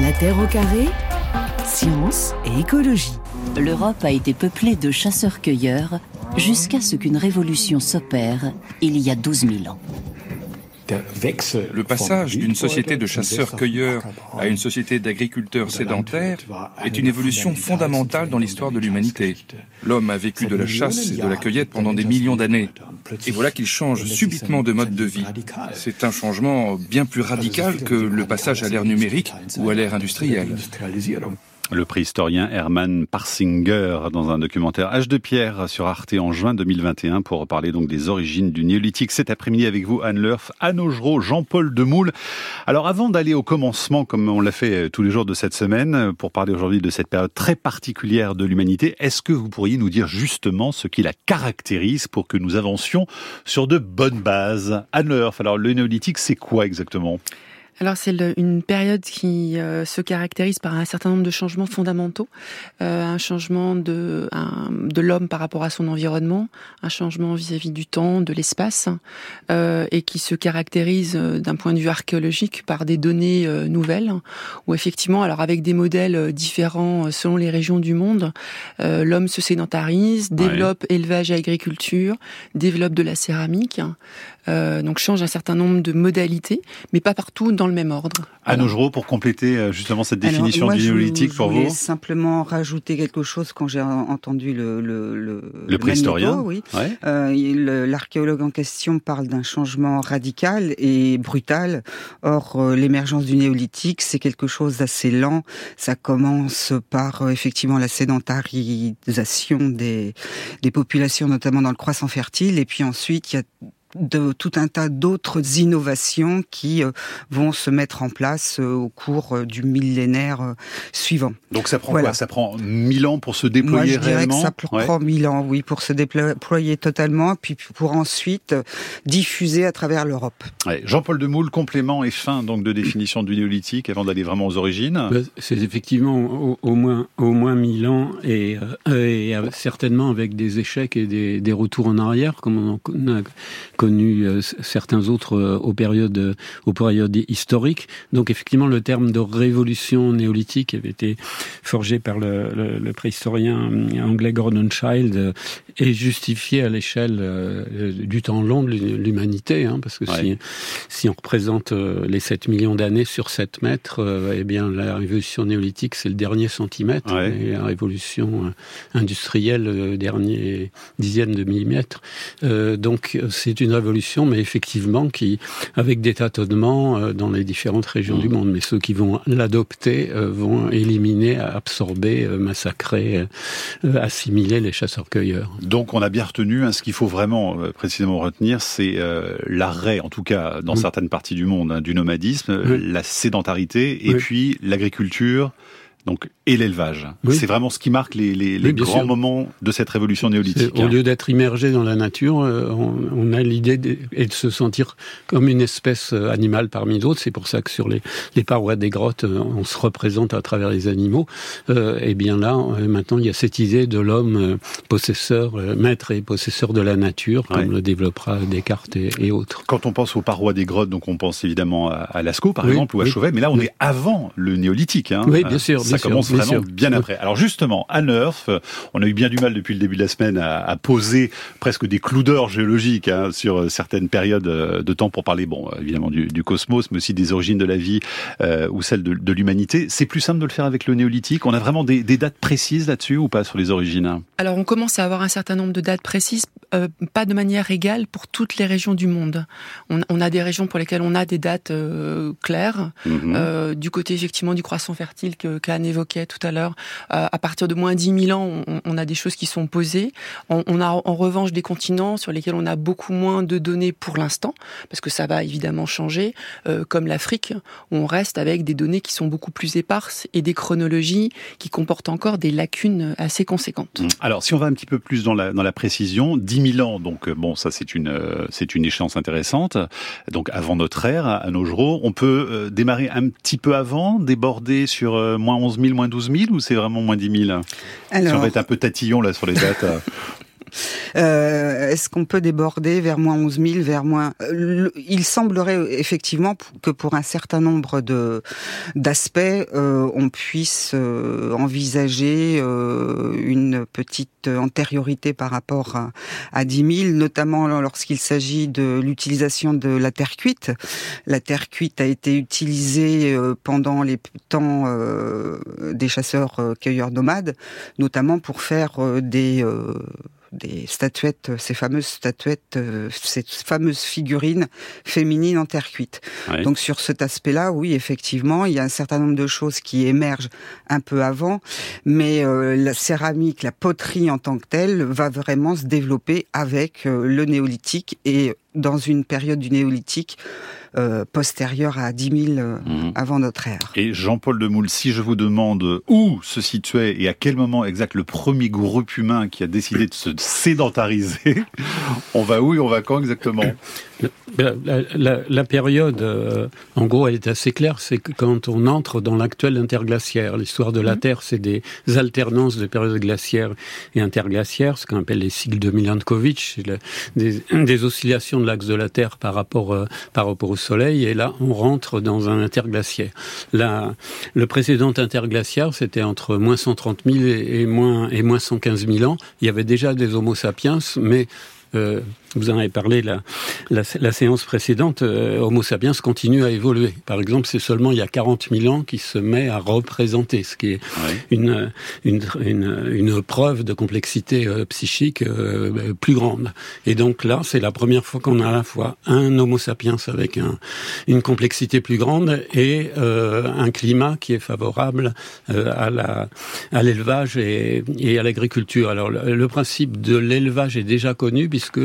La Terre au carré, science et écologie. L'Europe a été peuplée de chasseurs-cueilleurs jusqu'à ce qu'une révolution s'opère il y a 12 000 ans. Le passage d'une société de chasseurs-cueilleurs à une société d'agriculteurs sédentaires est une évolution fondamentale dans l'histoire de l'humanité. L'homme a vécu de la chasse et de la cueillette pendant des millions d'années. Et voilà qu'il change subitement de mode de vie. C'est un changement bien plus radical que le passage à l'ère numérique ou à l'ère industrielle. Le préhistorien Hermann Parsinger dans un documentaire H de Pierre sur Arte en juin 2021 pour parler donc des origines du néolithique. Cet après-midi avec vous Anne Lerf, Anne Augereau, Jean-Paul Demoule. Alors avant d'aller au commencement comme on l'a fait euh, tous les jours de cette semaine euh, pour parler aujourd'hui de cette période très particulière de l'humanité, est-ce que vous pourriez nous dire justement ce qui la caractérise pour que nous avancions sur de bonnes bases? Anne Lerf, alors le néolithique c'est quoi exactement? Alors c'est une période qui euh, se caractérise par un certain nombre de changements fondamentaux, euh, un changement de, de l'homme par rapport à son environnement, un changement vis-à-vis du temps, de l'espace, euh, et qui se caractérise d'un point de vue archéologique par des données nouvelles, où effectivement, alors avec des modèles différents selon les régions du monde, l'homme se sédentarise, développe élevage et agriculture, développe de la céramique, donc change un certain nombre de modalités, mais pas partout dans le même ordre. Anne Augereau, pour compléter euh, justement cette définition du néolithique pour vous. simplement rajouter quelque chose quand j'ai entendu le le, le, le préhistorien. oui. Euh, l'archéologue en question parle d'un changement radical et brutal. Or, euh, l'émergence du néolithique, c'est quelque chose d'assez lent. Ça commence par effectivement la sédentarisation des des populations, notamment dans le croissant fertile, et puis ensuite il y a de tout un tas d'autres innovations qui euh, vont se mettre en place euh, au cours euh, du millénaire suivant. Donc ça prend quoi Ça prend mille ans pour se déployer Moi, je dirais que ça prend mille ans, oui, pour se déployer totalement, puis pour ensuite diffuser à travers l'Europe. Ouais. Jean-Paul Demoule, complément et fin donc de définition du néolithique avant d'aller vraiment aux origines. Bah, c'est effectivement au, moins au moins mille ans et, et, certainement avec des échecs et des, des retours en arrière, comme on a connu euh, certains autres euh, aux périodes, euh, aux périodes historiques. Donc effectivement, le terme de révolution néolithique avait été forgé par le, le, le préhistorien anglais Gordon Child est justifié à l'échelle du temps long de l'humanité, hein, parce que si, si on représente les 7 millions d'années sur 7 mètres, eh bien la révolution néolithique c'est le dernier centimètre, et la révolution industrielle le dernier dixième de millimètre. Donc c'est une révolution, mais effectivement qui, avec des tâtonnements euh, dans les différentes régions du mmh. monde. Mais ceux qui vont l'adopter euh, vont éliminer, absorber, euh, massacrer, assimiler les chasseurs-cueilleurs. Donc on a bien retenu, hein, ce qu'il faut vraiment précisément retenir, c'est l'arrêt, en tout cas dans mmh. certaines parties du monde, hein, du nomadisme, la sédentarité et puis l'agriculture donc et l'élevage. C'est vraiment ce qui marque les, les, les grands moments de cette révolution néolithique. Au lieu d'être immergé dans la nature, euh, on, a l'idée de, et de se sentir comme une espèce euh, animale parmi d'autres. C'est pour ça que sur les, les, parois des grottes, euh, on se représente à travers les animaux. Euh, et bien là, maintenant, il y a cette idée de l'homme possesseur, maître et possesseur de la nature, comme le développera Descartes et, et, autres. Quand on pense aux parois des grottes, donc on pense évidemment à, Lascaux, par exemple, ou à Chauvet, mais là, on est avant le néolithique. Hein. Oui, bien sûr. Ça commence vraiment bien après. Alors justement, à Neuf, on a eu bien du mal depuis le début de la semaine à, à poser presque des clous d'or géologiques hein, sur euh, certaines périodes euh, de temps pour parler, bon, évidemment du, du cosmos, mais aussi des origines de la vie euh, ou celles de, de l'humanité. C'est plus simple de le faire avec le néolithique. On a vraiment des, des dates précises là-dessus ou pas sur les origines? Alors on commence à avoir un certain nombre de dates précises, euh, pas de manière égale pour toutes les régions du monde. On, on a des régions pour lesquelles on a des dates euh, claires. Mm-hmm. du côté effectivement du croissant fertile que qu'Anne évoquait tout à l'heure, euh, à partir de moins 10 000 ans, on, a des choses qui sont posées. On, a en revanche des continents sur lesquels on a beaucoup moins de données pour l'instant, parce que ça va évidemment changer, euh, comme l'Afrique, où on reste avec des données qui sont beaucoup plus éparses et des chronologies qui comportent encore des lacunes assez conséquentes. Alors, si on va un petit peu plus dans la, dans la précision, 10 000 ans, donc euh, bon, ça c'est une, c'est une échéance intéressante. Donc avant notre ère, à nos jours, on peut démarrer un petit peu avant, déborder sur moins 11 000, moins 12 000 ou c'est vraiment moins 10 000 Alors... Si on va être un peu tatillon là sur les dates. Est-ce qu'on peut déborder vers moins 11 000, vers moins Il semblerait effectivement que pour un certain nombre d'aspects, on puisse envisager une petite antériorité par rapport à, à 10 000, notamment lorsqu'il s'agit de l'utilisation de la terre cuite. La terre cuite a été utilisée euh, pendant les temps euh, des chasseurs-cueilleurs euh, nomades, notamment pour faire des des statuettes, ces fameuses statuettes, ces fameuses figurines féminines en terre cuite. Donc sur cet aspect-là, oui, effectivement, il y a un certain nombre de choses qui émergent un peu avant, mais la céramique, la poterie en tant que telle, va vraiment se développer avec le néolithique et dans une période du néolithique euh, postérieure à 10 000 euh, mhm. avant notre ère. Et Jean-Paul de Moule, si je vous demande où se situait et à quel moment exact le premier groupe humain qui a décidé de se sédentariser, on va où et on va quand exactement? La, période, euh, en gros, elle est assez claire. C'est que quand on entre dans l'actuel interglaciaire, l'histoire de la mhm. Terre, c'est des alternances de périodes glaciaires et interglaciaires, ce qu'on appelle les cycles de Milankovitch, des, des, oscillations de l'axe de la Terre par rapport, euh, par rapport au Soleil. Et là, on rentre dans un interglaciaire. Là, le précédent interglaciaire, c'était entre moins 130 000 et, et moins, et moins 115 000 ans. Il y avait déjà des Homo sapiens, mais euh, vous en avez parlé la, la, la séance précédente, euh, Homo sapiens continue à évoluer. Par exemple, c'est seulement il y a 40 000 ans qu'il se met à représenter, ce qui est une, une, une, une, preuve de complexité euh, psychique euh, plus grande. Et donc là, c'est la première fois qu'on a à la fois un Homo sapiens avec un, une complexité plus grande et un climat qui est favorable à la à l'élevage et, et, à l'agriculture. Alors le, le principe de l'élevage est déjà connu puisque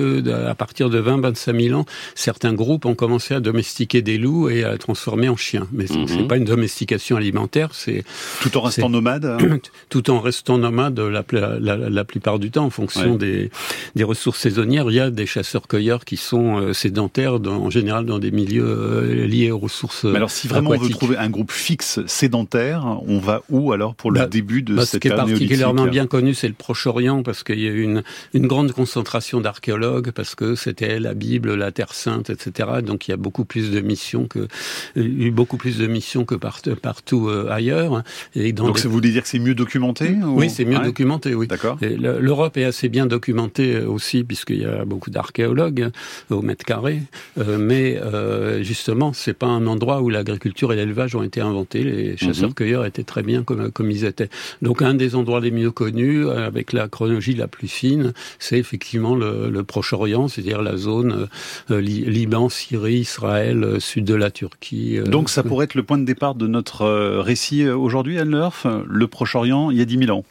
à partir de 20-25 000 ans, certains groupes ont commencé à domestiquer des loups et à les transformer en chiens. Mais ce n'est mhm. pas une domestication alimentaire, c'est tout en restant nomade. Tout en restant nomade la, la, plupart du temps, en fonction des, des ressources saisonnières. Il y a des chasseurs-cueilleurs qui sont euh, sédentaires, dans, en général dans des milieux euh, liés aux ressources. Mais alors, si vraiment on veut trouver un groupe fixe sédentaire, on va où alors pour le bah, début de bah, cette Ce qui est particulièrement bien connu, c'est le Proche-Orient, parce qu'il y a eu une, une grande concentration d'archéologues, parce que c'était la Bible, la Terre Sainte, etc. Donc il y a beaucoup plus de missions que eu beaucoup plus de missions que partout, euh, ailleurs. Et donc ça voulait dire que c'est mieux documenté Oui, c'est mieux documenté. Oui. D'accord. L'Europe est assez bien documentée aussi puisqu'il y a beaucoup d'archéologues au mètre carré. Euh, mais euh, justement, c'est pas un endroit où l'agriculture et l'élevage ont été inventés. Les chasseurs-cueilleurs mhm. étaient très bien comme, comme ils étaient. Donc un des endroits les mieux connus, avec la chronologie la plus fine, c'est effectivement le, le Proche-Orient, c'est-à-dire la zone euh, Liban, Syrie, Israël, euh, sud de la Turquie. Euh, Donc ça pourrait être le point de départ de notre récit aujourd'hui, Anne Lerf, le Proche-Orient il y a 10 000 ans.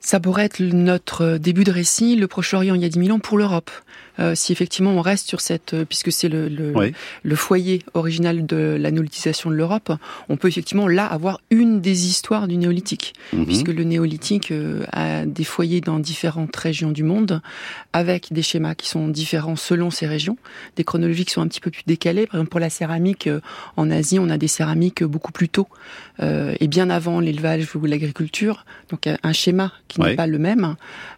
Ça pourrait être notre début de récit, le Proche-Orient il y a 10 000 ans pour l'Europe. Euh, si effectivement on reste sur cette, euh, puisque c'est le, le, le, foyer original de la néolithisation de l'Europe, on peut effectivement là avoir une des histoires du néolithique, mhm. puisque le néolithique euh, a des foyers dans différentes régions du monde, avec des schémas qui sont différents selon ces régions, des chronologies qui sont un petit peu plus décalées. Par exemple, pour la céramique, en Asie, on a des céramiques beaucoup plus tôt, et bien avant l'élevage ou l'agriculture, donc un schéma qui n'est pas le même.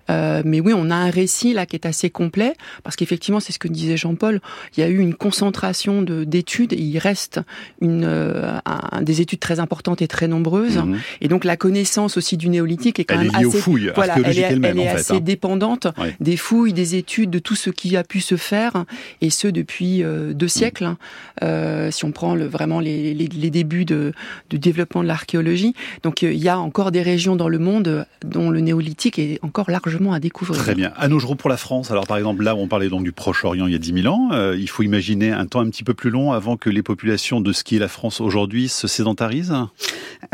mais oui, on a un récit là qui est assez complet parce qu'effectivement, c'est ce que disait Jean-Paul, il y a eu une concentration d'études, il reste une, euh, des études très importantes et très nombreuses, mhm. et donc la connaissance aussi du néolithique est quand même assez, fouilles, voilà, elle est, assez hein. dépendante des fouilles, des études, de tout ce qui a pu se faire, et ce depuis euh, deux siècles. Hein. Euh, si on prend le, vraiment les, les, les débuts de, de, développement de l'archéologie, donc il y a encore des régions dans le monde dont le néolithique est encore largement à découvrir. Très bien. À nos jours pour la France, alors par exemple là où on parlait donc du Proche-Orient il y a 10 000 ans. Euh, il faut imaginer un temps un petit peu plus long avant que les populations de ce qui est la France aujourd'hui se sédentarisent?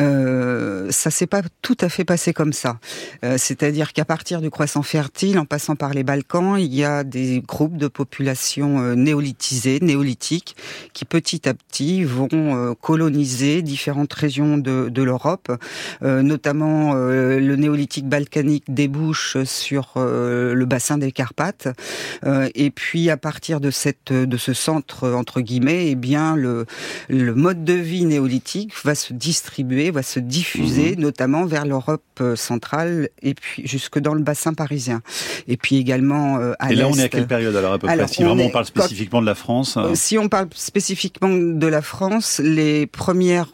Euh, Ça s'est pas tout à fait passé comme ça. Euh, c'est-à-dire qu'à partir du croissant fertile, en passant par les Balkans, il y a des groupes de populations néolithisées, néolithiques, qui petit à petit vont coloniser différentes régions de, de l'Europe, notamment le néolithique balkanique débouche sur le bassin des Carpates euh, et puis à partir de cette de ce centre entre guillemets, eh bien le le mode de vie néolithique va se distribuer va se diffuser, mhm. notamment vers l'Europe centrale et puis jusque dans le bassin parisien. Et puis également à Et là, on est à quelle période alors à peu près Si vraiment on parle spécifiquement de la France Si on parle spécifiquement de la France, les premières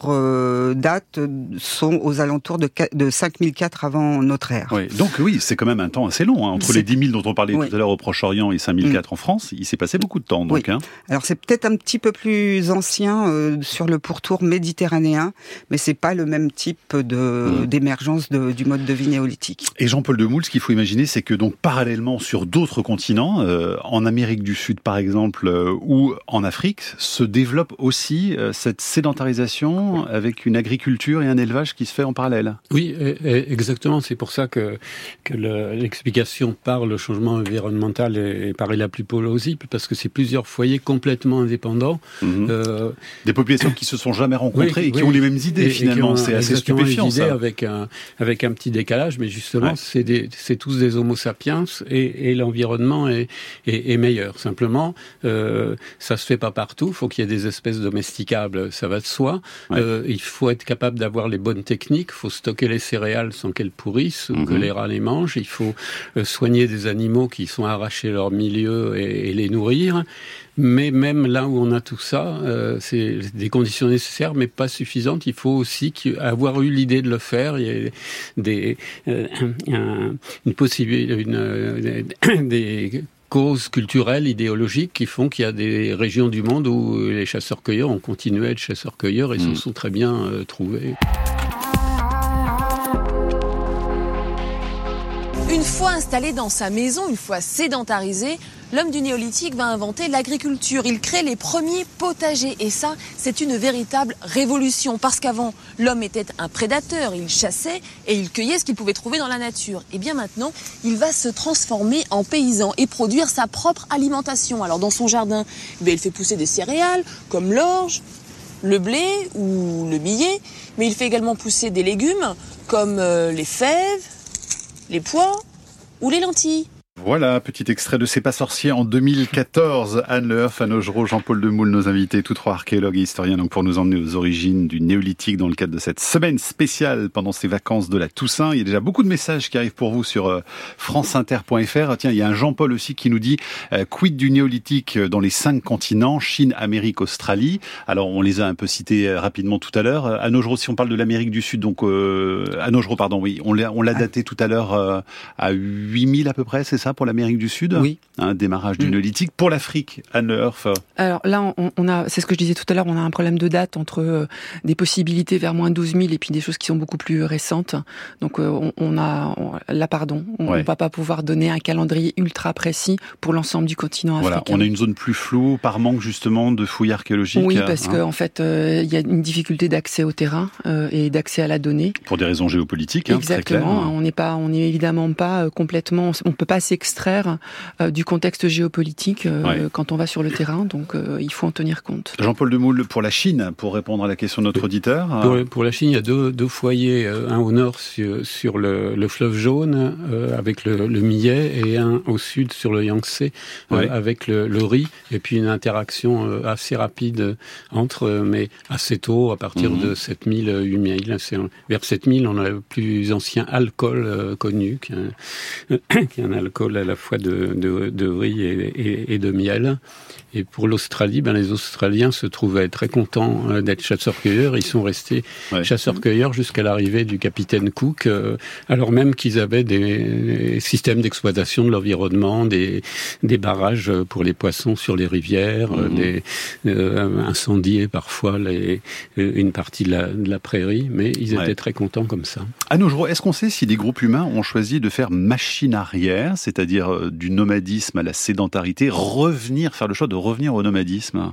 dates sont aux alentours de, de 5004 avant notre ère. Oui. Donc oui, c'est quand même un temps assez long. Hein. Entre les 10 000 dont on parlait tout à l'heure au Proche-Orient et 5004 mm. en France, il s'est passé beaucoup de temps. Donc, oui. hein. Alors c'est peut-être un petit peu plus ancien euh, sur le pourtour méditerranéen, mais c'est pas le même type de mm. d'émergence du mode de vie néolithique. Et Jean-Paul Demoule, ce qu'il faut imaginer, c'est que donc parallèlement sur d'autres continents, euh, en Amérique du Sud par exemple, euh, ou en Afrique, se développe aussi cette sédentarisation avec une agriculture et un élevage qui se fait en parallèle. Oui, exactement. C'est pour ça que, que l'explication par le changement environnemental est, paraît la plus plausible, parce que c'est plusieurs foyers complètement indépendants. Mhm. Euh, Des populations qui se sont jamais rencontrées et qui ont les mêmes idées finalement. C'est assez stupéfiant ça. Avec un, avec un petit décalage, mais justement, c'est tous des homo sapiens et, et l'environnement est, est, est, meilleur. Simplement, euh, ça se fait pas partout. Il faut qu'il y ait des espèces domesticables, ça va de soi. Euh, il faut être capable d'avoir les bonnes techniques. Il faut stocker les céréales sans qu'elles pourrissent ou que mhm. les rats les mangent. Il faut euh, soigner des animaux qui sont arrachés leur milieu et, les nourrir. Mais même là où on a tout ça, euh, c'est des conditions nécessaires, mais pas suffisantes. Il faut aussi avoir eu l'idée de le faire. Il y a des, euh, une possibilité, une, des causes culturelles, idéologiques qui font qu'il y a des régions du monde où les chasseurs-cueilleurs ont continué à être chasseurs-cueilleurs et se mm. sont très bien trouvés. Fois installé dans sa maison, une fois sédentarisé, l'homme du néolithique va inventer l'agriculture. Il crée les premiers potagers. Et ça, c'est une véritable révolution. Parce qu'avant, l'homme était un prédateur. Il chassait et il cueillait ce qu'il pouvait trouver dans la nature. Et bien maintenant, il va se transformer en paysan et produire sa propre alimentation. Alors dans son jardin, eh il fait pousser des céréales comme l'orge, le blé ou le millet. Mais il fait également pousser des légumes comme euh, les fèves, les pois ou les lentilles. Voilà, petit extrait de C'est pas sorcier en 2014. Anne Leuf, Anne Augereau, Jean-Paul Demoule, nos invités, tous trois archéologues et historiens, donc pour nous emmener aux origines du néolithique dans le cadre de cette semaine spéciale pendant ces vacances de la Toussaint. Il y a déjà beaucoup de messages qui arrivent pour vous sur euh, franceinter.fr. Tiens, il y a un Jean-Paul aussi qui nous dit euh, quid du néolithique dans les cinq continents, Chine, Amérique, Australie? Alors, on les a un peu cités euh, rapidement tout à l'heure. Anne Augereau, si on parle de l'Amérique du Sud, donc euh, Anne Augereau, pardon, oui, on l'a, on l'a daté tout à l'heure à 8000 à peu près, c'est ça? Pour l'Amérique du Sud. Oui. Un démarrage du mm. néolithique. Pour l'Afrique, Anne Earth. Alors là, on, a, c'est ce que je disais tout à l'heure, on a un problème de date entre euh, des possibilités vers moins 12 000 et puis des choses qui sont beaucoup plus récentes. Donc euh, on, a, là, pardon, on ne va pas pouvoir donner un calendrier ultra précis pour l'ensemble du continent africain. Voilà, on a une zone plus floue par manque justement de fouilles archéologiques. Oui, parce hein. qu'en en fait, euh, il y a une difficulté d'accès au terrain et d'accès à la donnée. Pour des raisons géopolitiques, hein, Exactement. Très On n'est pas, on n'est évidemment pas complètement, on peut pas euh, du contexte géopolitique euh, quand on va sur le terrain, donc euh, il faut en tenir compte. Jean-Paul Demoule, pour la Chine, pour répondre à la question de notre auditeur. Pour, la Chine, il y a deux, deux foyers, un au nord sur, le, le, fleuve jaune avec le, le, millet et un au sud sur le Yangtze avec le, le, riz, et puis une interaction assez rapide entre, mais assez tôt, à partir mhm. de 7000, 8000. Vers 7000, on a le plus ancien alcool connu, qui est un alcool à la fois de, riz et, de miel. Et pour l'Australie, ben, les Australiens se trouvaient très contents euh, d'être chasseurs-cueilleurs. Ils sont restés chasseurs-cueilleurs jusqu'à l'arrivée du capitaine Cook, euh, alors même qu'ils avaient des systèmes d'exploitation de l'environnement, des, des barrages pour les poissons sur les rivières, des euh, incendier parfois les, une partie de la, de la prairie, mais ils étaient très contents comme ça. À nos jours, est-ce qu'on sait si des groupes humains ont choisi de faire machine arrière, c'est-à-dire du nomadisme à la sédentarité, revenir, faire le choix de revenir au nomadisme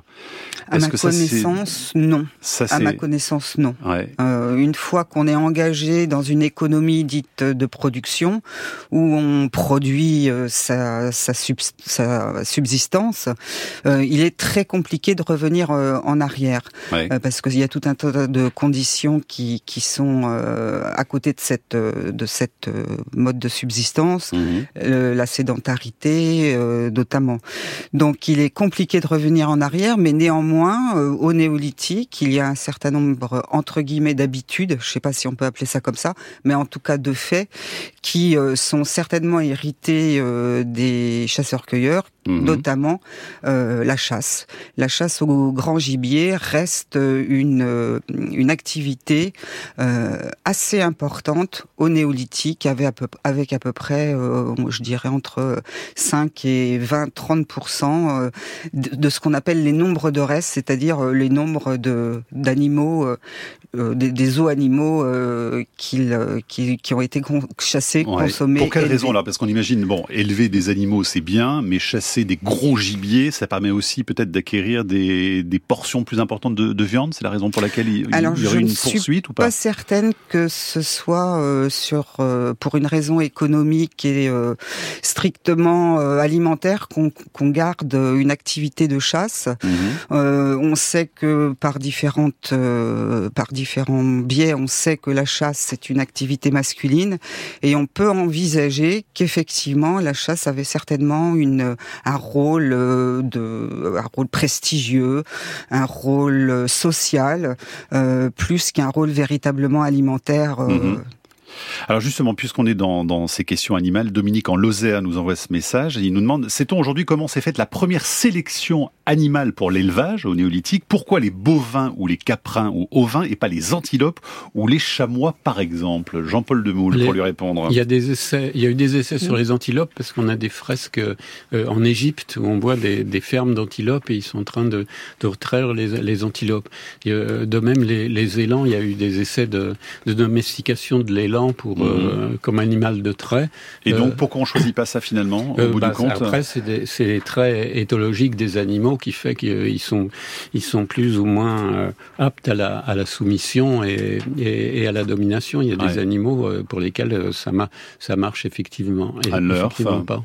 À ma connaissance, non. à ma connaissance, non. Euh, une fois qu'on est engagé dans une économie dite de production, où on produit euh, sa, sa, subsistance, il est très compliqué de revenir en arrière, parce qu'il y a tout un tas de conditions qui, qui sont à côté de cette, de cette mode de subsistance, mmh. la sédentarité, euh, notamment. Donc il est compliqué compliqué de revenir en arrière, mais néanmoins, au néolithique, il y a un certain nombre, entre guillemets, d'habitudes, je ne sais pas si on peut appeler ça comme ça, mais en tout cas de faits, qui sont certainement hérités des chasseurs-cueilleurs, Mhm. notamment euh, la chasse. La chasse au grand gibier reste une, euh, une activité euh, assez importante au néolithique, avec à peu, avec à peu près, euh, je dirais, entre 5 et 20, 30 euh, de, de, ce qu'on appelle les nombres de restes, c'est-à-dire les nombres de d'animaux, des, des zoos animaux qui, qui, qui, ont été chassés, consommés. Pour quelle raison là? Parce qu'on imagine, bon, élever des animaux c'est bien, mais chasser des gros gibiers, ça permet aussi peut-être d'acquérir des, des, portions plus importantes de, de viande. C'est la raison pour laquelle il, Alors, y aurait une poursuite ou pas Pas certaine que ce soit euh, sur euh, pour une raison économique et euh, strictement euh, alimentaire qu'on garde une activité de chasse. Mhm. on sait que par différentes par différents biais, on sait que la chasse c'est une activité masculine et on peut envisager qu'effectivement la chasse avait certainement une un rôle euh, de un rôle prestigieux, un rôle euh, social, euh, plus qu'un rôle véritablement alimentaire. Mhm. Alors justement, puisqu'on est dans, ces questions animales, Dominique en Lozère nous envoie ce message et il nous demande, sait-on aujourd'hui comment s'est faite la première sélection animale pour l'élevage au néolithique? Pourquoi les bovins ou les caprins ou ovins et pas les antilopes ou les chamois par exemple? Jean-Paul Demoule pour lui répondre. Il y a des essais, il y a eu des essais sur les antilopes parce qu'on a des fresques euh, en Égypte où on voit des, fermes d'antilopes et ils sont en train de, retraire les, antilopes. de même, les, élans, il y a eu des essais de, de domestication de l'élan pour mhm. euh, comme animal de trait. Et donc euh, pourquoi on choisit pas ça finalement au euh, bout du bah, compte Après c'est les traits éthologiques des animaux qui fait qu'ils sont ils sont plus ou moins aptes à la, à la soumission et, et, à la domination. Il y a des animaux pour lesquels ça, ça marche effectivement. Et à l'heure,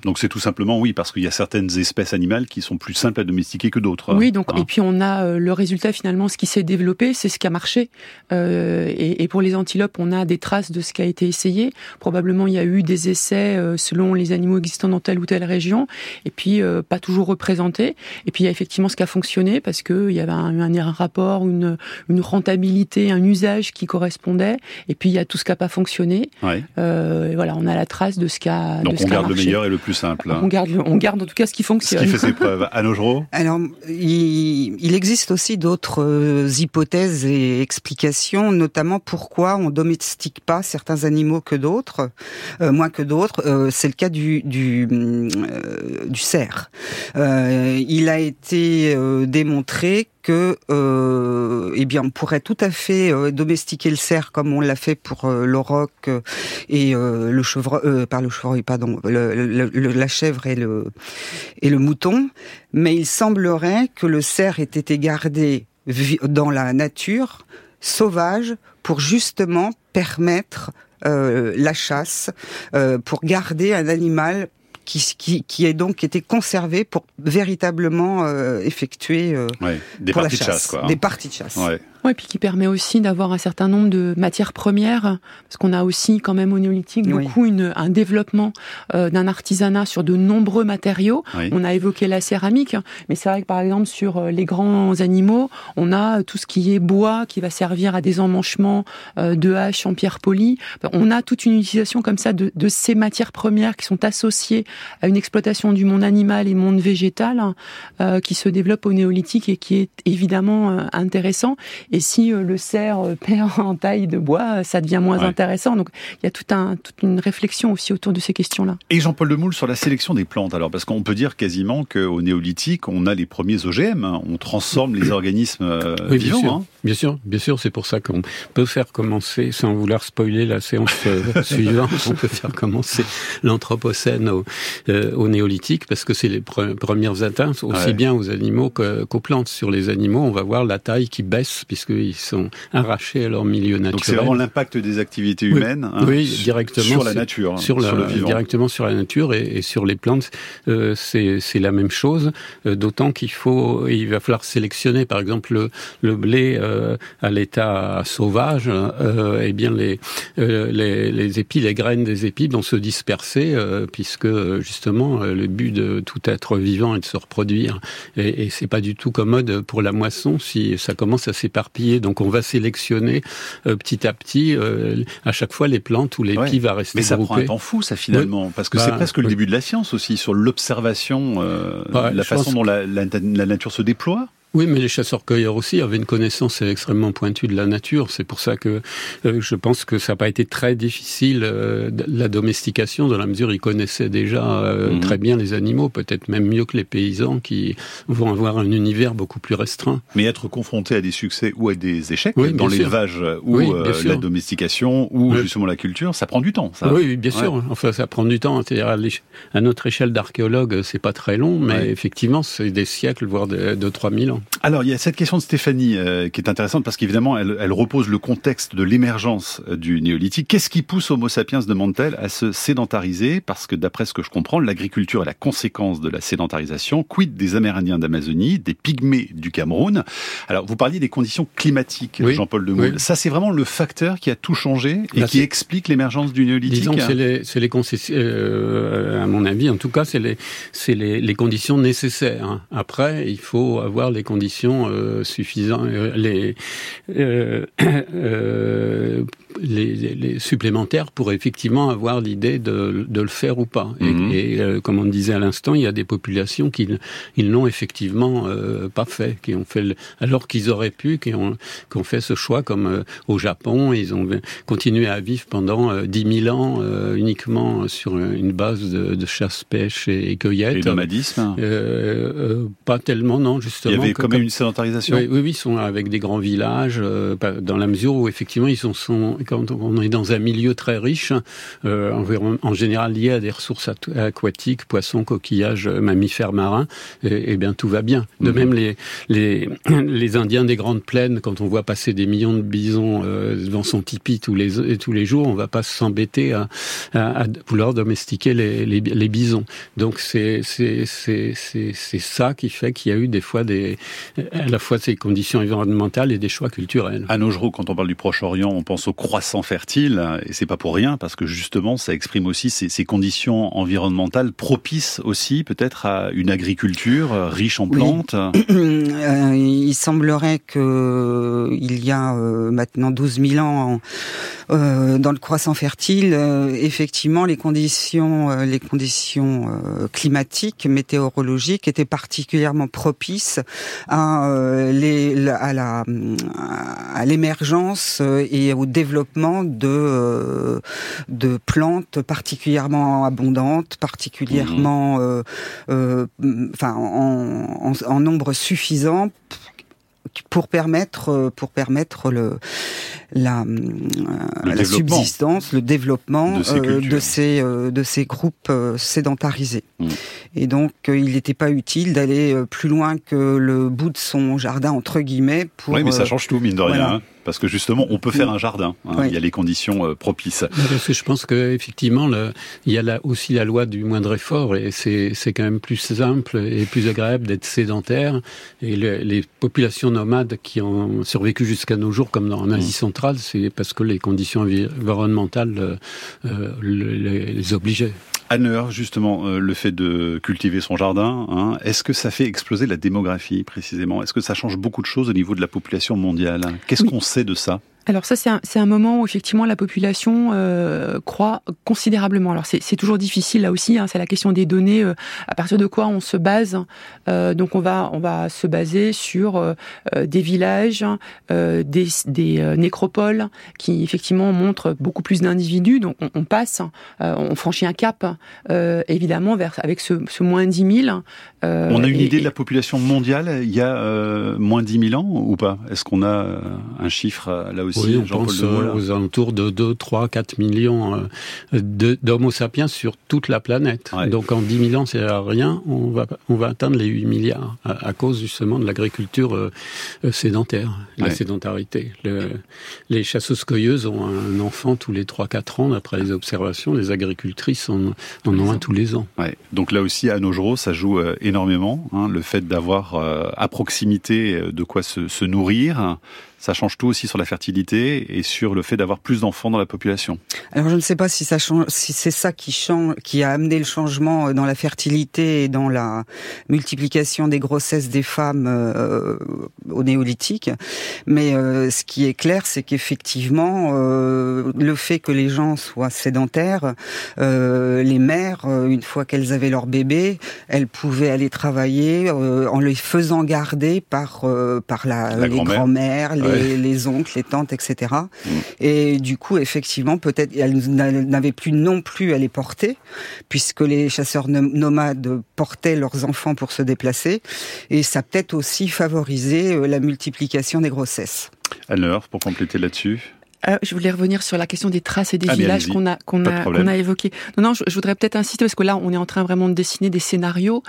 donc c'est tout simplement oui parce qu'il y a certaines espèces animales qui sont plus simples à domestiquer que d'autres. Oui donc hein. et puis on a le résultat finalement ce qui s'est développé c'est ce qui a marché et, et pour les antilopes on a des traces de ce qui a été essayé. Probablement, il y a eu des essais euh, selon les animaux existants dans telle ou telle région, et puis euh, pas toujours représentés. Et puis il y a effectivement ce qui a fonctionné parce qu'il y avait un, un, rapport, une, une rentabilité, un usage qui correspondait. Et puis il y a tout ce qui n'a pas fonctionné. Euh, et voilà, on a la trace de ce qui a. Donc on garde le meilleur et le plus simple. On garde, on garde en tout cas ce qui fonctionne. Ce qui fait ses preuves. Anne Alors, il, il existe aussi d'autres hypothèses et explications, notamment pourquoi on domestique pas certains animaux que d'autres, euh, moins que d'autres. Euh, c'est le cas du euh, cerf. il a été démontré que eh bien on pourrait tout à fait domestiquer le cerf comme on l'a fait pour l'auroch et le chevreuil par le chevreuil pardon la chèvre le et le mouton mais il semblerait que le cerf ait été gardé dans la nature sauvage pour justement permettre euh, la chasse, euh, pour garder un animal qui, qui, qui est donc été conservé pour véritablement euh, effectuer des pour parties la chasse, de chasse, quoi, des parties de chasse. Oui, puis qui permet aussi d'avoir un certain nombre de matières premières, parce qu'on a aussi quand même au néolithique beaucoup une, un développement euh, d'un artisanat sur de nombreux matériaux. On a évoqué la céramique, mais c'est vrai que par exemple sur euh, les grands animaux, on a tout ce qui est bois qui va servir à des emmanchements euh, de haches en pierre polie. On a toute une utilisation comme ça de, de, ces matières premières qui sont associées à une exploitation du monde animal et monde végétal euh, qui se développe au néolithique et qui est évidemment intéressant. Et si euh, le cerf euh, perd en taille de bois, ça devient moins intéressant. Donc il y a tout un, toute une réflexion aussi autour de ces questions-là. Et Jean-Paul Demoule sur la sélection des plantes, alors parce qu'on peut dire quasiment qu'au néolithique, on a les premiers OGM, hein. on transforme les organismes euh, vivants. Bien sûr, hein. bien sûr, bien sûr, c'est pour ça qu'on peut faire commencer, sans vouloir spoiler la séance suivante, on peut faire commencer l'anthropocène au, au, néolithique, parce que c'est les premières atteintes, aussi bien aux animaux qu'aux plantes. Sur les animaux, on va voir la taille qui baisse, puisqu'ils sont arrachés à leur milieu naturel. Donc c'est vraiment l'impact des activités humaines hein, oui, directement sur la nature, sur, la, le vivant. directement sur la nature et, sur les plantes. Euh, c'est la même chose, euh, d'autant qu'il faut, il va falloir sélectionner, par exemple le, le blé euh, à l'état sauvage. Euh, eh bien les, les, les épis, les graines des épis vont se disperser puisque justement le but de tout être vivant est de se reproduire et, et c'est pas du tout commode pour la moisson si ça commence à s'éparpiller. Donc on va sélectionner petit à petit à chaque fois les plantes où l'épi va rester Mais ça prend un temps fou ça finalement parce que c'est bah, presque le début de la science aussi sur l'observation, euh, la façon dont la, la, la nature se déploie. Oui, mais les chasseurs-cueilleurs aussi avaient une connaissance extrêmement pointue de la nature. C'est pour ça que euh, je pense que ça n'a pas été très difficile euh, la domestication, dans la mesure où ils connaissaient déjà euh, mhm. très bien les animaux, peut-être même mieux que les paysans qui vont avoir un univers beaucoup plus restreint. Mais être confronté à des succès ou à des échecs dans l'élevage ou la domestication ou justement la culture, ça prend du temps. Ça. Oui, bien sûr. Enfin, ça prend du temps. C'est-à-dire à, notre échelle d'archéologue, c'est pas très long, mais effectivement, c'est des siècles, voire de, de 3000 ans. Alors, il y a cette question de Stéphanie euh, qui est intéressante parce qu'évidemment, elle, elle, repose le contexte de l'émergence euh, du néolithique. Qu'est-ce qui pousse Homo sapiens, demande-t-elle, à se sédentariser? Parce que d'après ce que je comprends, l'agriculture est la conséquence de la sédentarisation. Quid des Amérindiens d'Amazonie, des Pygmées du Cameroun? Alors, vous parliez des conditions climatiques, Jean-Paul Demoule. Ça, c'est vraiment le facteur qui a tout changé et qui explique l'émergence du néolithique? Disons c'est les, les euh, à mon avis, en tout cas, c'est les, les, les conditions nécessaires. Hein. Après, il faut avoir les conditions euh, suffisantes, euh, les, euh, euh, les, les, supplémentaires pour effectivement avoir l'idée de, de, le faire ou pas. Et, mhm. et euh, comme on disait à l'instant, il y a des populations qui ils l'ont effectivement euh, pas fait, qui ont fait le, alors qu'ils auraient pu, qui ont, qui ont fait ce choix comme euh, au Japon, ils ont continué à vivre pendant dix mille ans uniquement sur une base de, de chasse, pêche et, cueillette. Et nomadisme Pas tellement, non, justement. Il y avait quand même une sédentarisation. Oui, oui, ils sont avec des grands villages, dans la mesure où effectivement ils sont, sont quand on est dans un milieu très riche, euh, en, général lié à des ressources aquatiques, poissons, coquillages, euh, mammifères marins, et, bien tout va bien. De mhm. même, les, les, les Indiens des Grandes Plaines, quand on voit passer des millions de bisons euh, devant son tipi tous les, tous les jours, on va pas s'embêter à, à, vouloir domestiquer les, les, les bisons. Donc c'est ça qui fait qu'il y a eu des fois des, à la fois ces conditions environnementales et des choix culturels. À nos jours, quand on parle du Proche-Orient, on pense au croissant fertile, et c'est pas pour rien, parce que justement, ça exprime aussi ces, ces conditions environnementales propices aussi, peut-être à une agriculture riche en plantes. Euh, il semblerait que il y a euh, maintenant 12 000 ans, euh, dans le croissant fertile, effectivement, les conditions, les conditions climatiques, météorologiques étaient particulièrement propices à, les, à la, à l'émergence et au développement de, euh, de plantes particulièrement abondantes, particulièrement, mhm. euh, euh, enfin, en, en, nombre suffisant pour permettre pour permettre le la, la subsistance, le développement de ces, de ces, groupes sédentarisés. Mhm. Et donc, il n'était pas utile d'aller plus loin que le bout de son jardin entre guillemets pour. Oui, mais ça change tout mine de rien. Hein parce que justement, on peut faire un jardin. Hein, il y a les conditions euh, propices. Parce que je pense qu'effectivement, il y a là aussi la loi du moindre effort, et c'est quand même plus simple et plus agréable d'être sédentaire. Et les populations nomades qui ont survécu jusqu'à nos jours, comme en Asie mm. centrale, c'est parce que les conditions environnementales euh, euh les, les obligeaient. Anne justement, euh, le fait de cultiver son jardin, hein, est-ce que ça fait exploser la démographie précisément? Est-ce que ça change beaucoup de choses au niveau de la population mondiale? Qu'est-ce qu'on sait de ça? Alors ça, c'est un, un, moment où effectivement la population euh, croît considérablement. Alors c'est toujours difficile là aussi, hein, c'est la question des données. Euh, à partir de quoi on se base euh, Donc on va on va se baser sur des villages, des, des nécropoles qui effectivement montrent beaucoup plus d'individus. Donc on, on passe, on franchit un cap évidemment vers avec ce, ce moins 10 000. on a une idée de la population mondiale il y a moins 10 000 ans ou pas? Est-ce qu'on a un chiffre là aussi? Oui, on pense aux alentours de 2, 3, 4 millions d'Homo sapiens sur toute la planète. Donc en 10 000 ans, c'est rien, on va, on va atteindre les 8 milliards à, cause justement de l'agriculture sédentaire, la sédentarité. Le, les chasseuses-cueilleuses ont un enfant tous les 3-4 ans, d'après les observations. Les agricultrices en, en ont un tous les ans. Ouais. Donc là aussi, à nos jours, ça joue euh, énormément. Hein, le fait d'avoir euh, à proximité euh, de quoi se, se nourrir, ça change tout aussi sur la fertilité et sur le fait d'avoir plus d'enfants dans la population. Alors je ne sais pas si ça change, si c'est ça qui change, qui a amené le changement euh, dans la fertilité et dans la multiplication des grossesses des femmes euh, au néolithique, mais euh, ce qui est clair, c'est qu'effectivement euh, le fait que les gens soient sédentaires, euh, les mères, une fois qu'elles avaient leur bébé, elles pouvaient aller travailler en les faisant garder par par la, la les grand-mères, les, oncles, les tantes, etc. Mm. Et du coup, effectivement, peut-être elles n'avaient plus non plus à les porter, puisque les chasseurs nomades portaient leurs enfants pour se déplacer, et ça peut-être aussi favorisé euh, la multiplication des grossesses. Alors, pour compléter là-dessus euh, je voulais revenir sur la question des traces et des ah, villages qu'on a qu'on a qu'on a évoqué. Non non, je, voudrais peut-être insister parce que là on est en train vraiment de dessiner des scénarios.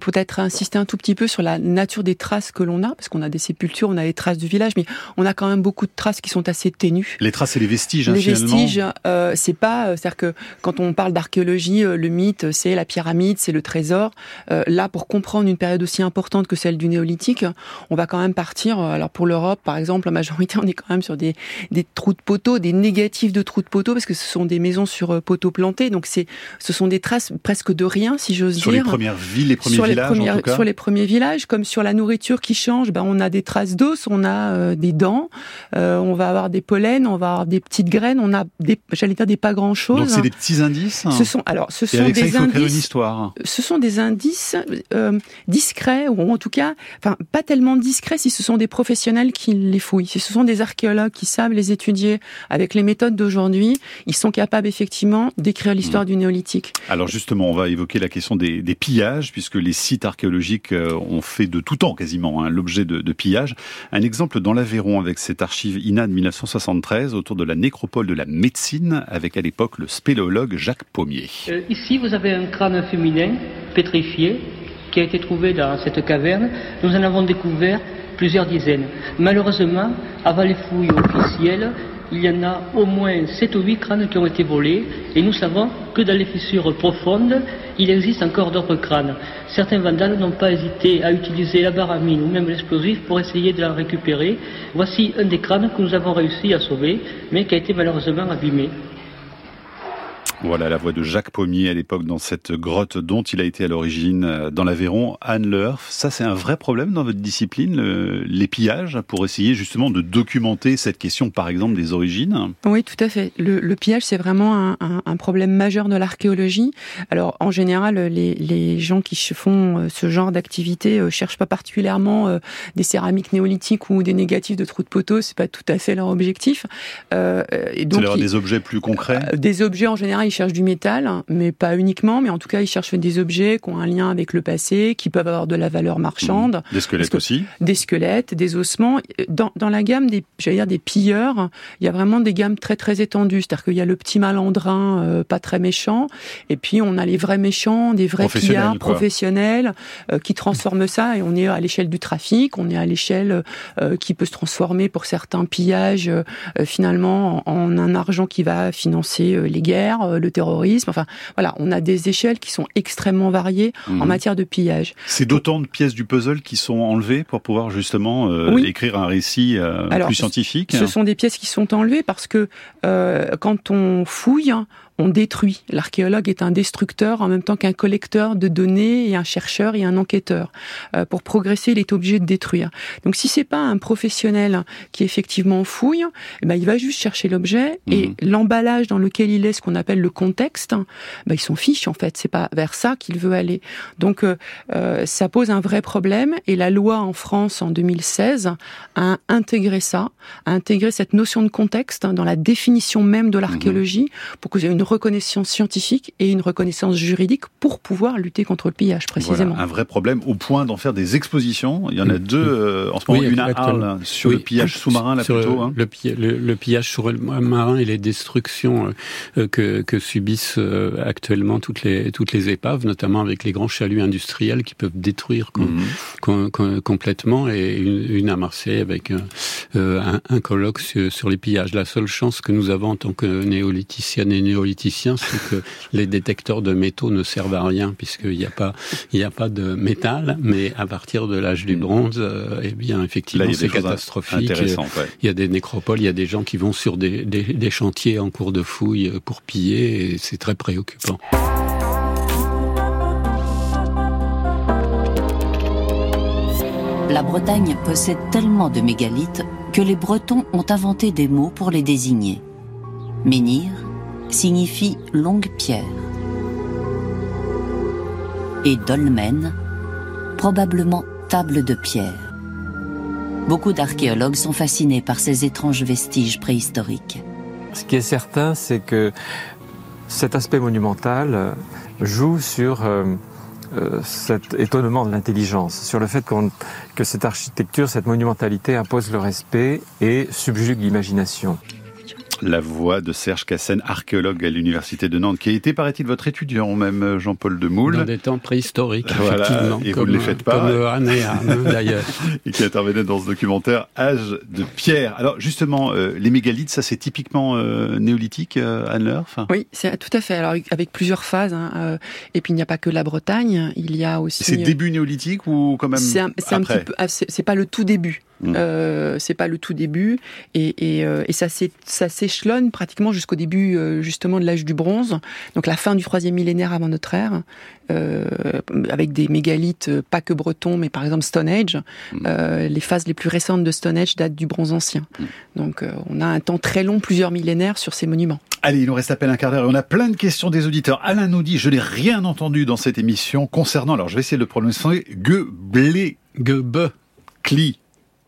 Peut-être insister un tout petit peu sur la nature des traces que l'on a parce qu'on a des sépultures, on a les traces du village, mais on a quand même beaucoup de traces qui sont assez ténues. Les traces et les vestiges. Hein, les vestiges, euh, c'est pas, euh, c'est-à-dire que quand on parle d'archéologie, euh, le mythe c'est la pyramide, c'est le trésor. Euh, là, pour comprendre une période aussi importante que celle du néolithique, on va quand même partir. Alors pour l'Europe, par exemple, la majorité, on est quand même sur des des trous de poteaux, des négatifs de trous de poteaux, parce que ce sont des maisons sur euh, poteaux plantés, donc c'est, ce sont des traces presque de rien, si j'ose dire. Sur les premières villes, les premiers sur villages, les premières, en tout cas. Sur les premiers villages, comme sur la nourriture qui change, ben on a des traces d'os, on a euh, des dents, euh, on va avoir des pollens, on va avoir des petites graines, on a des, j'allais dire des pas grand chose. Donc c'est des petits indices. Ce sont alors, ce sont avec des ça, il faut indices. une histoire. Ce sont des indices euh, discrets ou en tout cas, enfin pas tellement discrets si ce sont des professionnels qui les fouillent. Si ce sont des archéologues qui savent les étudier avec les méthodes d'aujourd'hui, ils sont capables effectivement d'écrire l'histoire du néolithique. Alors justement, on va évoquer la question des, des pillages, puisque les sites archéologiques euh, ont fait de tout temps quasiment hein, l'objet de, de pillages. Un exemple dans l'Aveyron avec cette archive INA de 1973 autour de la nécropole de la médecine, avec à l'époque le spéléologue Jacques Pommier. Euh, ici, vous avez un crâne féminin pétrifié qui a été trouvé dans cette caverne. Nous en avons découvert plusieurs dizaines. Malheureusement, avant les fouilles officielles, il y en a au moins 7 ou 8 crânes qui ont été volés et nous savons que dans les fissures profondes, il existe encore d'autres crânes. Certains vandales n'ont pas hésité à utiliser la baramine ou même l'explosif pour essayer de la récupérer. Voici un des crânes que nous avons réussi à sauver, mais qui a été malheureusement abîmé. Voilà la voix de Jacques Pommier à l'époque dans cette grotte dont il a été à l'origine euh, dans l'Aveyron, Anne Lerf. Ça, c'est un vrai problème dans votre discipline, le, les pillages, pour essayer justement de documenter cette question, par exemple, des origines? Oui, tout à fait. Le, le pillage, c'est vraiment un, un, un, problème majeur de l'archéologie. Alors, en général, les, les, gens qui font euh, ce genre d'activité euh, cherchent pas particulièrement des céramiques néolithiques ou des négatifs de trous de poteaux. C'est pas tout à fait leur objectif. Euh, et donc, c'est des objets plus concrets? Des objets en général ils cherchent du métal, mais pas uniquement, mais en tout cas, ils cherchent des objets qui ont un lien avec le passé, qui peuvent avoir de la valeur marchande. Mmh. Des squelettes aussi. Des squelettes, des ossements. Dans, dans la gamme des, j'allais dire, des pilleurs, il y a vraiment des gammes très très étendues. C'est-à-dire qu'il y a le petit malandrin, euh, pas très méchant, et puis on a les vrais méchants, des vrais pillards professionnels, euh, qui transforment ça, et on est à l'échelle du trafic, on est à l'échelle euh, qui peut se transformer pour certains pillages, finalement, en, en, un argent qui va financer les guerres, le terrorisme. Enfin, voilà, on a des échelles qui sont extrêmement variées mmh. en matière de pillage. C'est d'autant de pièces du puzzle qui sont enlevées pour pouvoir justement euh, oui. écrire un récit euh, Alors, plus scientifique. Ce sont des pièces qui sont enlevées parce que euh, quand on fouille, on détruit. L'archéologue est un destructeur en même temps qu'un collecteur de données et un chercheur et un enquêteur. Euh, pour progresser, il est obligé de détruire. Donc si c'est pas un professionnel qui effectivement fouille, eh ben, il va juste chercher l'objet mmh. et l'emballage dans lequel il est, ce qu'on appelle le contexte, bah, ils sont fiches en fait. C'est pas vers ça qu'il veut aller. Donc ça pose un vrai problème. Et la loi en France en 2016 a intégré ça, a intégré cette notion de contexte dans la définition même de l'archéologie mhm. pour que vous ayez une reconnaissance scientifique et une reconnaissance juridique pour pouvoir lutter contre le pillage précisément. un vrai problème au point d'en faire des expositions. Il y en a deux euh, en ce moment, une à Arles sur le pillage sous-marin là plutôt. Hein. Le, le, pillage sous-marin et les destructions euh, que, que, subissent euh, actuellement toutes les toutes les épaves, notamment avec les grands chaluts industriels qui peuvent détruire mhm. complètement et une, une, à Marseille avec un, un, colloque sur, sur, les pillages. La seule chance que nous avons en tant que néolithiciennes et néolithiciens, c'est que les détecteurs de métaux ne servent à rien puisqu'il n'y a pas il n'y a pas de métal, mais à partir de l'âge du bronze, euh, eh bien effectivement c'est catastrophique. Il y a des nécropoles, il y a des gens qui vont sur des, des chantiers en cours de fouille pour piller et c'est très préoccupant. La Bretagne possède tellement de mégalithes que les Bretons ont inventé des mots pour les désigner. Menhir signifie longue pierre et dolmen, probablement table de pierre. Beaucoup d'archéologues sont fascinés par ces étranges vestiges préhistoriques. Ce qui est certain, c'est que cet aspect monumental joue sur euh, cet étonnement de l'intelligence, sur le fait que cette architecture, cette monumentalité impose le respect et subjugue l'imagination. La voix de Serge Cassen, archéologue à l'université de Nantes, qui a été, paraît-il, votre étudiant, même Jean-Paul Demoule. Dans des temps préhistoriques, effectivement. Et vous ne les faites pas. Comme Anne d'ailleurs. et qui intervenait dans ce documentaire Âge de pierre. Alors, justement, euh, les mégalithes, ça c'est typiquement euh, néolithique, euh, Anne Oui, c'est tout à fait. Alors, avec plusieurs phases. Hein, euh, et puis, il n'y a pas que la Bretagne, il y a aussi... C'est début néolithique ou quand même C'est un, un, petit peu... Ah, c'est pas le tout début. Mm. Euh, c'est pas le tout début et, et, euh, et ça s'échelonne pratiquement jusqu'au début euh, justement de l'âge du bronze, donc la fin du troisième millénaire avant notre ère, euh, avec des mégalithes pas que bretons, mais par exemple Stonehenge. Mm. les phases les plus récentes de Stonehenge datent du bronze ancien. Mm. Donc on a un temps très long, plusieurs millénaires sur ces monuments. Allez, il nous reste à peine un quart d'heure et on a plein de questions des auditeurs. Alain nous dit, je n'ai rien entendu dans cette émission concernant, alors je vais essayer de le prononcer, Göble, Göbe, Kli,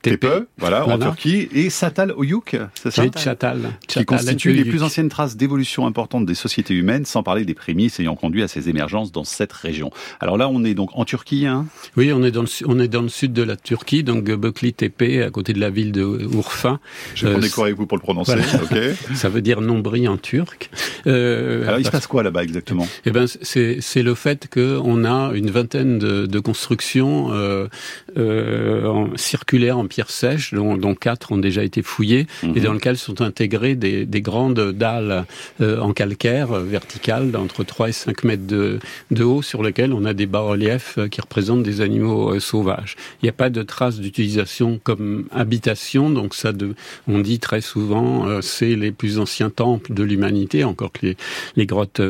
Tepe, voilà, en Turquie, et Satal Oyuk, c'est ça Chatal, Qui constituent les plus anciennes traces d'évolution importante des sociétés humaines, sans parler des prémices ayant conduit à ces émergences dans cette région. Alors là, on est donc en Turquie, hein? Oui, on est dans le, on est dans le sud de la Turquie, donc Göbekli Tepe, à côté de la ville de Urfa. Je vais euh, avec vous pour le prononcer, ok. Ça veut dire nombril en turc. Euh, Alors il se passe quoi là-bas exactement? Eh ben, c'est le fait qu'on a une vingtaine de, de constructions euh, euh, en, circulaires en pierre sèche, dont, dont, quatre ont déjà été fouillées, et mhm. dans lesquelles sont intégrées des, des grandes dalles euh, en calcaire euh, verticales d'entre 3 et 5 mètres de, de, haut, sur lesquelles on a des bas-reliefs euh, qui représentent des animaux sauvages. Il n'y a pas de traces d'utilisation comme habitation, donc ça, de, on dit très souvent, c'est les plus anciens temples de l'humanité, encore que les, les grottes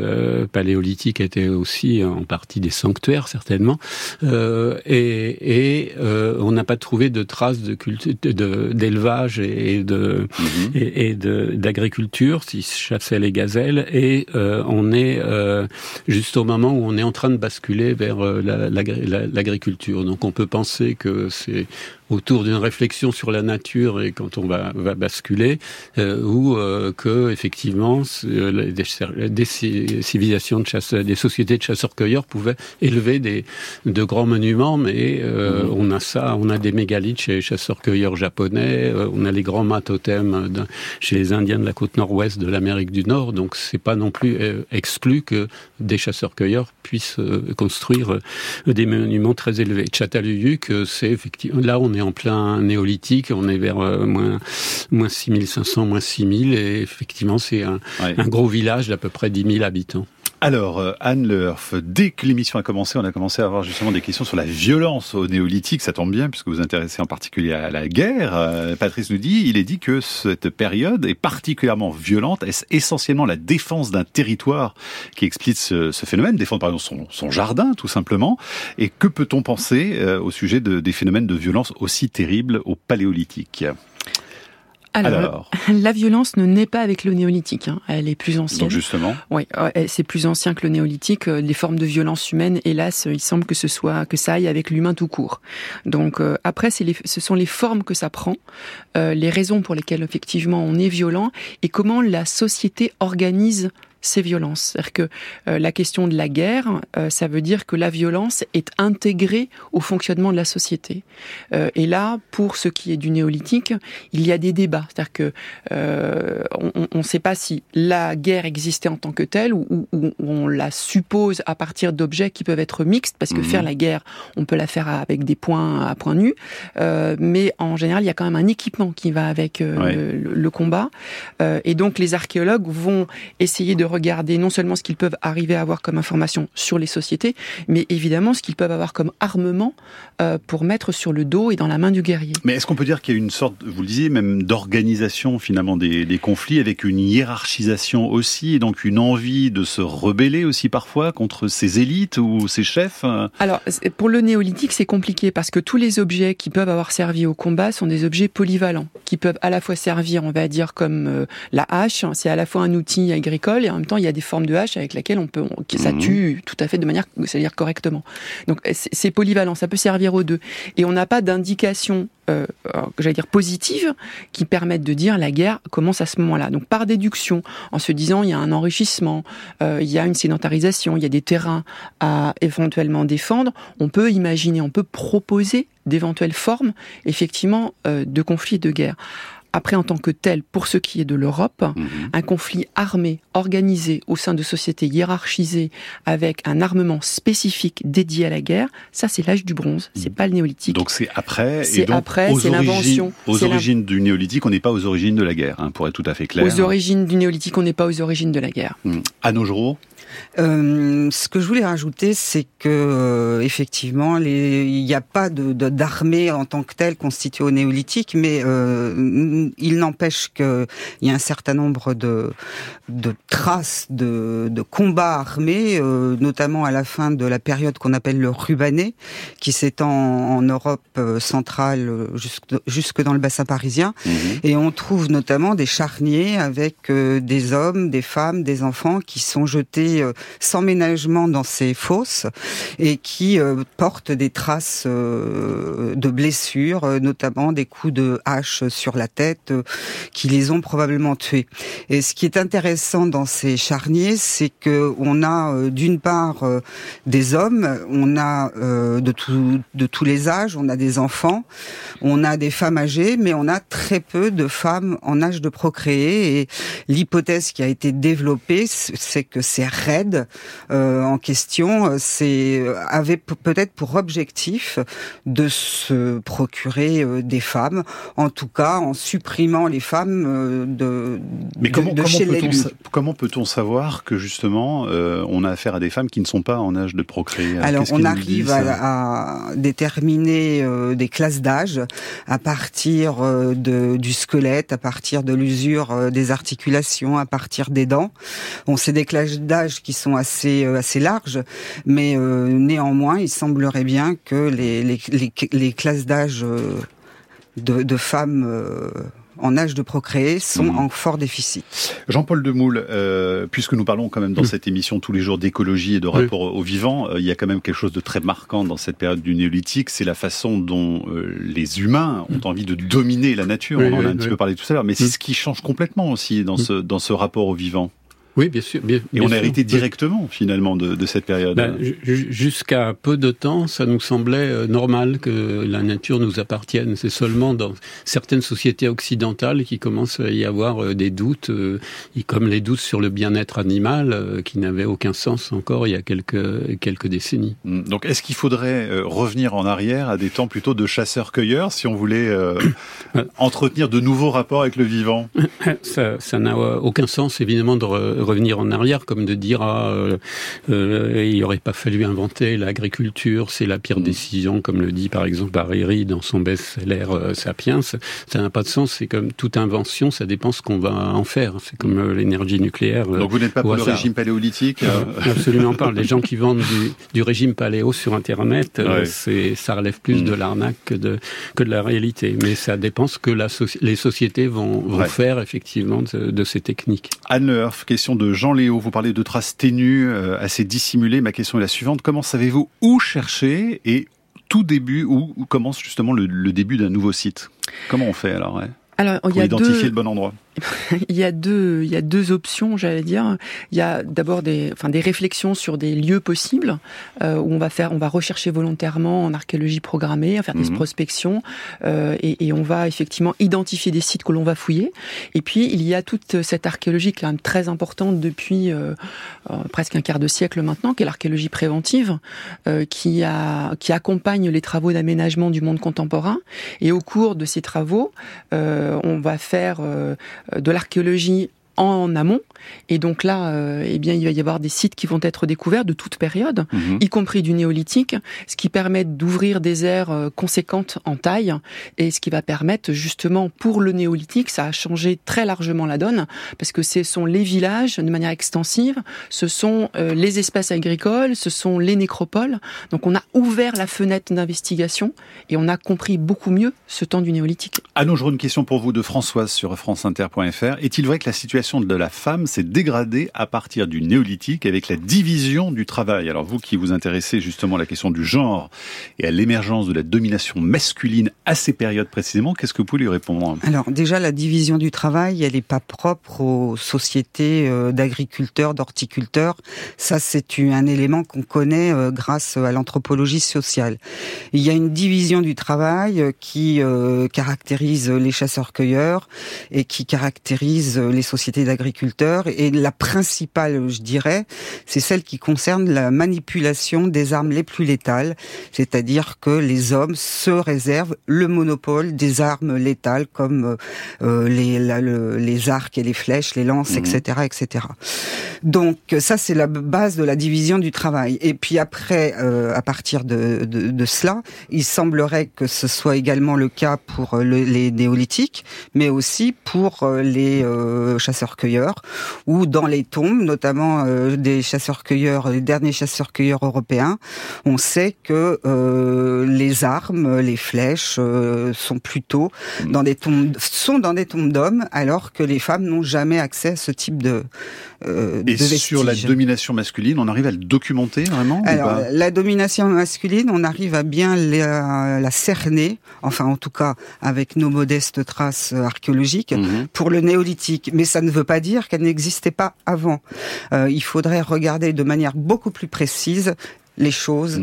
paléolithiques étaient aussi en partie des sanctuaires, certainement. et, et on n'a pas trouvé de traces de d'élevage et de mhm. et, d'agriculture, s'ils chassaient les gazelles, et euh, on est euh, juste au moment où on est en train de basculer vers euh, l'agriculture. Donc on peut penser que c'est autour d'une réflexion sur la nature et quand on va, va basculer, euh, ou euh, que effectivement euh, des, des, civilisations de chasseurs, des sociétés de chasseurs-cueilleurs pouvaient élever des de grands monuments, mais euh, mmh. on a ça, on a des mégalithes chez les chasseurs-cueilleurs japonais, euh, on a les grands mâts-totems chez les Indiens de la côte nord-ouest de l'Amérique du Nord, donc c'est pas non plus exclu que des chasseurs-cueilleurs puissent construire des monuments très élevés. Çatalhöyük, c'est effectivement là on est en plein néolithique, on est vers euh, moins, moins 6500, moins 6000, et effectivement c'est un, un gros village d'à peu près 10 000 habitants. Alors, euh, Anne Lerf, dès que l'émission a commencé, on a commencé à avoir justement des questions sur la violence au néolithique. Ça tombe bien puisque vous vous intéressez en particulier à la guerre. Euh, Patrice nous dit, il est dit que cette période est particulièrement violente. Est-ce essentiellement la défense d'un territoire qui explique ce, phénomène Défendre par exemple son, jardin, tout simplement? Et que peut-on penser euh, au sujet de, des phénomènes de violence aussi terribles au paléolithique? Alors, la violence ne naît pas avec le néolithique. Hein. Elle est plus ancienne. Donc justement. Oui, c'est plus ancien que le néolithique. Euh, les formes de violence humaine, hélas, il semble que ce soit que ça aille avec l'humain tout court. Donc euh, après, c'est ce sont les formes que ça prend, euh, les raisons pour lesquelles effectivement on est violent et comment la société organise ces violences. C'est-à-dire que euh, la question de la guerre, euh, ça veut dire que la violence est intégrée au fonctionnement de la société. Euh, et là, pour ce qui est du néolithique, il y a des débats. C'est-à-dire que on ne sait pas si la guerre existait en tant que telle ou, on la suppose à partir d'objets qui peuvent être mixtes, parce que mhm. faire la guerre, on peut la faire avec des points à points nus, mais en général, il y a quand même un équipement qui va avec le, le, combat. et donc, les archéologues vont essayer de regarder non seulement ce qu'ils peuvent arriver à avoir comme information sur les sociétés, mais évidemment ce qu'ils peuvent avoir comme armement euh, pour mettre sur le dos et dans la main du guerrier. Mais est-ce qu'on peut dire qu'il y a une sorte, vous le disiez, même d'organisation finalement des, des, conflits avec une hiérarchisation aussi, et donc une envie de se rebeller aussi parfois contre ces élites ou ces chefs euh? Alors pour le néolithique c'est compliqué parce que tous les objets qui peuvent avoir servi au combat sont des objets polyvalents, qui peuvent à la fois servir, on va dire, comme euh, la hache, c'est à la fois un outil agricole et en même temps, il y a des formes de hache avec lesquelles on peut, ça mhm. tue tout à fait de manière, c'est-à-dire correctement. Donc c'est polyvalent, ça peut servir aux deux. Et on n'a pas d'indication euh, j'allais dire positive, qui permettent de dire la guerre commence à ce moment-là. Donc par déduction, en se disant il y a un enrichissement, euh, il y a une sédentarisation, il y a des terrains à éventuellement défendre, on peut imaginer, on peut proposer d'éventuelles formes, effectivement, euh, de conflits de guerre après en tant que tel, pour ce qui est de l'Europe, mhm. un conflit armé, organisé au sein de sociétés hiérarchisées, avec un armement spécifique dédié à la guerre, ça c'est l'âge du bronze, c'est mhm. pas le néolithique. Donc c'est après, c'est après, c'est l'invention. Aux origines du néolithique, on n'est pas aux origines de la guerre, hein, pour être tout à fait clair. Aux origines du néolithique, on n'est pas aux origines de la guerre. Mmh. À nos jours euh, ce que je voulais rajouter, c'est que euh, effectivement, il n'y a pas de, d'armée en tant que telle constituée au néolithique, mais euh, il n'empêche qu'il y a un certain nombre de, de traces de, de combats armés, notamment à la fin de la période qu'on appelle le rubané, qui s'étend en, Europe centrale jusque, jusque dans le bassin parisien, mhm. et on trouve notamment des charniers avec des hommes, des femmes, des enfants qui sont jetés euh, sans ménagement dans ces fosses et qui euh, portent des traces euh, de blessures, notamment des coups de hache sur la tête qui les ont probablement tués. Et ce qui est intéressant dans ces charniers, c'est que on a d'une part des hommes, on a de, de tous les âges, on a des enfants, on a des femmes âgées, mais on a très peu de femmes en âge de procréer. Et l'hypothèse qui a été développée, c'est que ces euh, en question, euh, c'est euh, avait peut-être pour objectif de se procurer des femmes, en tout cas en supprimant les femmes de. Mais comment, comment peut-on savoir que justement on a affaire à des femmes qui ne sont pas en âge de procréer Alors on arrive à, à, déterminer des classes d'âge à partir de, du squelette, à partir de l'usure des articulations, à partir des dents. On sait des classes d'âge qui sont assez euh, assez larges, mais euh, néanmoins, il semblerait bien que les, les, les, classes d'âge euh, de, de, femmes en âge de procréer sont mhm. en fort déficit. Jean-Paul Demoule, euh, puisque nous parlons quand même dans cette émission tous les jours d'écologie et de rapport au vivant, il y a quand même quelque chose de très marquant dans cette période du néolithique, c'est la façon dont les humains ont envie de dominer la nature. On en a un petit peu parlé tout à l'heure, mais c'est ce qui change complètement aussi dans ce, dans ce rapport au vivant. Oui, bien sûr. Bien, et on a hérité directement, finalement, de, de, cette période. Ben, Jusqu'à peu de temps, ça nous semblait euh, normal que la nature nous appartienne. C'est seulement dans certaines sociétés occidentales qu'il commence à y avoir euh, des doutes, euh, comme les doutes sur le bien-être animal, qui n'avaient aucun sens encore il y a quelques, quelques décennies. Hum, donc, est-ce qu'il faudrait revenir en arrière à des temps plutôt de chasseurs-cueilleurs si on voulait entretenir de nouveaux rapports avec le vivant? Ça n'a aucun sens, évidemment, de revenir en arrière, comme de dire ah, il n'aurait pas fallu inventer l'agriculture, c'est la pire mmh. décision, comme le dit par exemple Hariri dans son best-seller Sapiens. Ça n'a pas de sens. C'est comme toute invention, ça dépend ce qu'on va en faire. C'est comme l'énergie nucléaire. Donc vous n'êtes pas pour le régime paléolithique Absolument pas. Les gens qui vendent du, régime paléo sur Internet, c'est ça relève plus de mmh. l'arnaque que de, que de la réalité. Mais ça dépend ce que la, les sociétés vont, vont faire effectivement de, de, ces techniques. Anne question de Jean Léo. Vous parlez de traces ténues, euh, assez dissimulées. Ma question est la suivante. Comment savez-vous où chercher et tout début, où, commence justement le, début d'un nouveau site? Comment on fait alors alors, il y a identifier le bon endroit il y a deux, il y a deux options, j'allais dire. Il y a d'abord des, enfin des réflexions sur des lieux possibles euh, où on va faire, on va rechercher volontairement en archéologie programmée, faire des mhm. prospections euh, et, et, on va effectivement identifier des sites que l'on va fouiller. Et puis il y a toute cette archéologie quand même très importante depuis euh, euh presque un quart de siècle maintenant, qui est l'archéologie préventive, euh, qui a, qui accompagne les travaux d'aménagement du monde contemporain. Et au cours de ces travaux, euh, on va faire de l'archéologie en amont. Et donc là, euh, eh bien, il va y avoir des sites qui vont être découverts de toute période, mhm. y compris du néolithique, ce qui permet d'ouvrir des aires euh, conséquentes en taille et ce qui va permettre justement pour le néolithique, ça a changé très largement la donne parce que ce sont les villages de manière extensive, ce sont euh, les espaces agricoles, ce sont les nécropoles. Donc on a ouvert la fenêtre d'investigation et on a compris beaucoup mieux ce temps du néolithique. Anne, j'aurais une question pour vous de Françoise sur franceinter.fr. Est-il vrai que la situation de la femme s'est dégradée à partir du néolithique avec la division du travail. Alors vous qui vous intéressez justement à la question du genre et à l'émergence de la domination masculine à ces périodes précisément, qu'est-ce que vous pouvez lui répondre? Alors déjà la division du travail, elle n'est pas propre aux sociétés euh, d'agriculteurs, d'horticulteurs. Ça c'est un élément qu'on connaît euh, grâce à l'anthropologie sociale. Il y a une division du travail euh, qui caractérise les chasseurs-cueilleurs et qui caractérise les sociétés d'agriculteurs et la principale, je dirais, c'est celle qui concerne la manipulation des armes les plus létales, c'est-à-dire que les hommes se réservent le monopole des armes létales comme euh, les, les arcs et les flèches, les lances, etc., mhm. etc. Donc ça, c'est la base de la division du travail. Et puis après, euh, à partir de, de, de, cela, il semblerait que ce soit également le cas pour les néolithiques, mais aussi pour euh, les chasseurs cueilleurs ou dans les tombes, notamment euh, des chasseurs-cueilleurs, les derniers chasseurs-cueilleurs européens, on sait que euh, les armes, les flèches euh, sont plutôt dans des tombes, sont dans des tombes d'hommes, alors que les femmes n'ont jamais accès à ce type de, euh, Et sur la domination masculine, on arrive à le documenter vraiment Alors, la domination masculine, on arrive à bien la, la, cerner, enfin en tout cas avec nos modestes traces archéologiques, mhm. pour le néolithique. Mais ça ne veut pas dire qu'elle n'existait pas avant. Euh, il faudrait regarder de manière beaucoup plus précise les choses.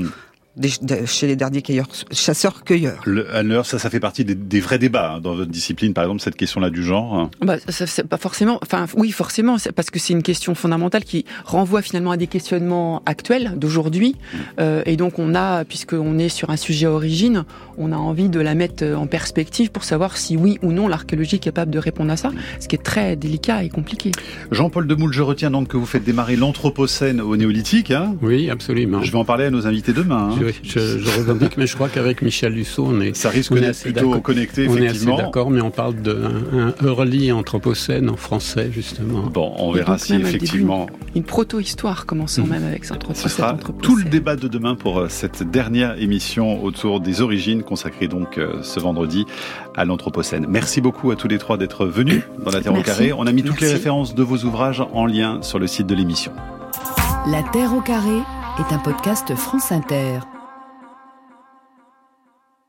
Mm chez les derniers chasseurs-cueilleurs. Le, ça, ça fait partie des, vrais débats hein, dans votre discipline, par exemple, cette question-là du genre. Hein. Bah, c'est pas forcément. Enfin, oui, forcément, parce que c'est une question fondamentale qui renvoie finalement à des questionnements actuels d'aujourd'hui. Mm. Euh, et donc, on a, puisqu'on est sur un sujet origine, on a envie de la mettre euh, en perspective pour savoir si oui ou non l'archéologie est capable de répondre à ça, ce qui est très délicat et compliqué. Jean-Paul Demoule, je retiens donc que vous faites démarrer l'Anthropocène au néolithique. Hein oui, absolument. Je vais en parler à nos invités demain. Hein je, je revendique, mais je crois qu'avec Michel Lusso, on est. Ça risque d'être plutôt connecté, effectivement. On est assez d'accord, mais on parle d'un early anthropocène en français, justement. Bon, on verra si effectivement. Une, proto-histoire commençant mmh. même avec cet anthropocène. Ce sera tout le débat de demain pour euh, cette dernière émission autour des origines, consacrée donc euh, ce vendredi à l'anthropocène. Merci beaucoup à tous les trois d'être venus dans la Terre au carré. On a mis toutes les références de vos ouvrages en lien sur le site de l'émission. La Terre au carré est un podcast France Inter.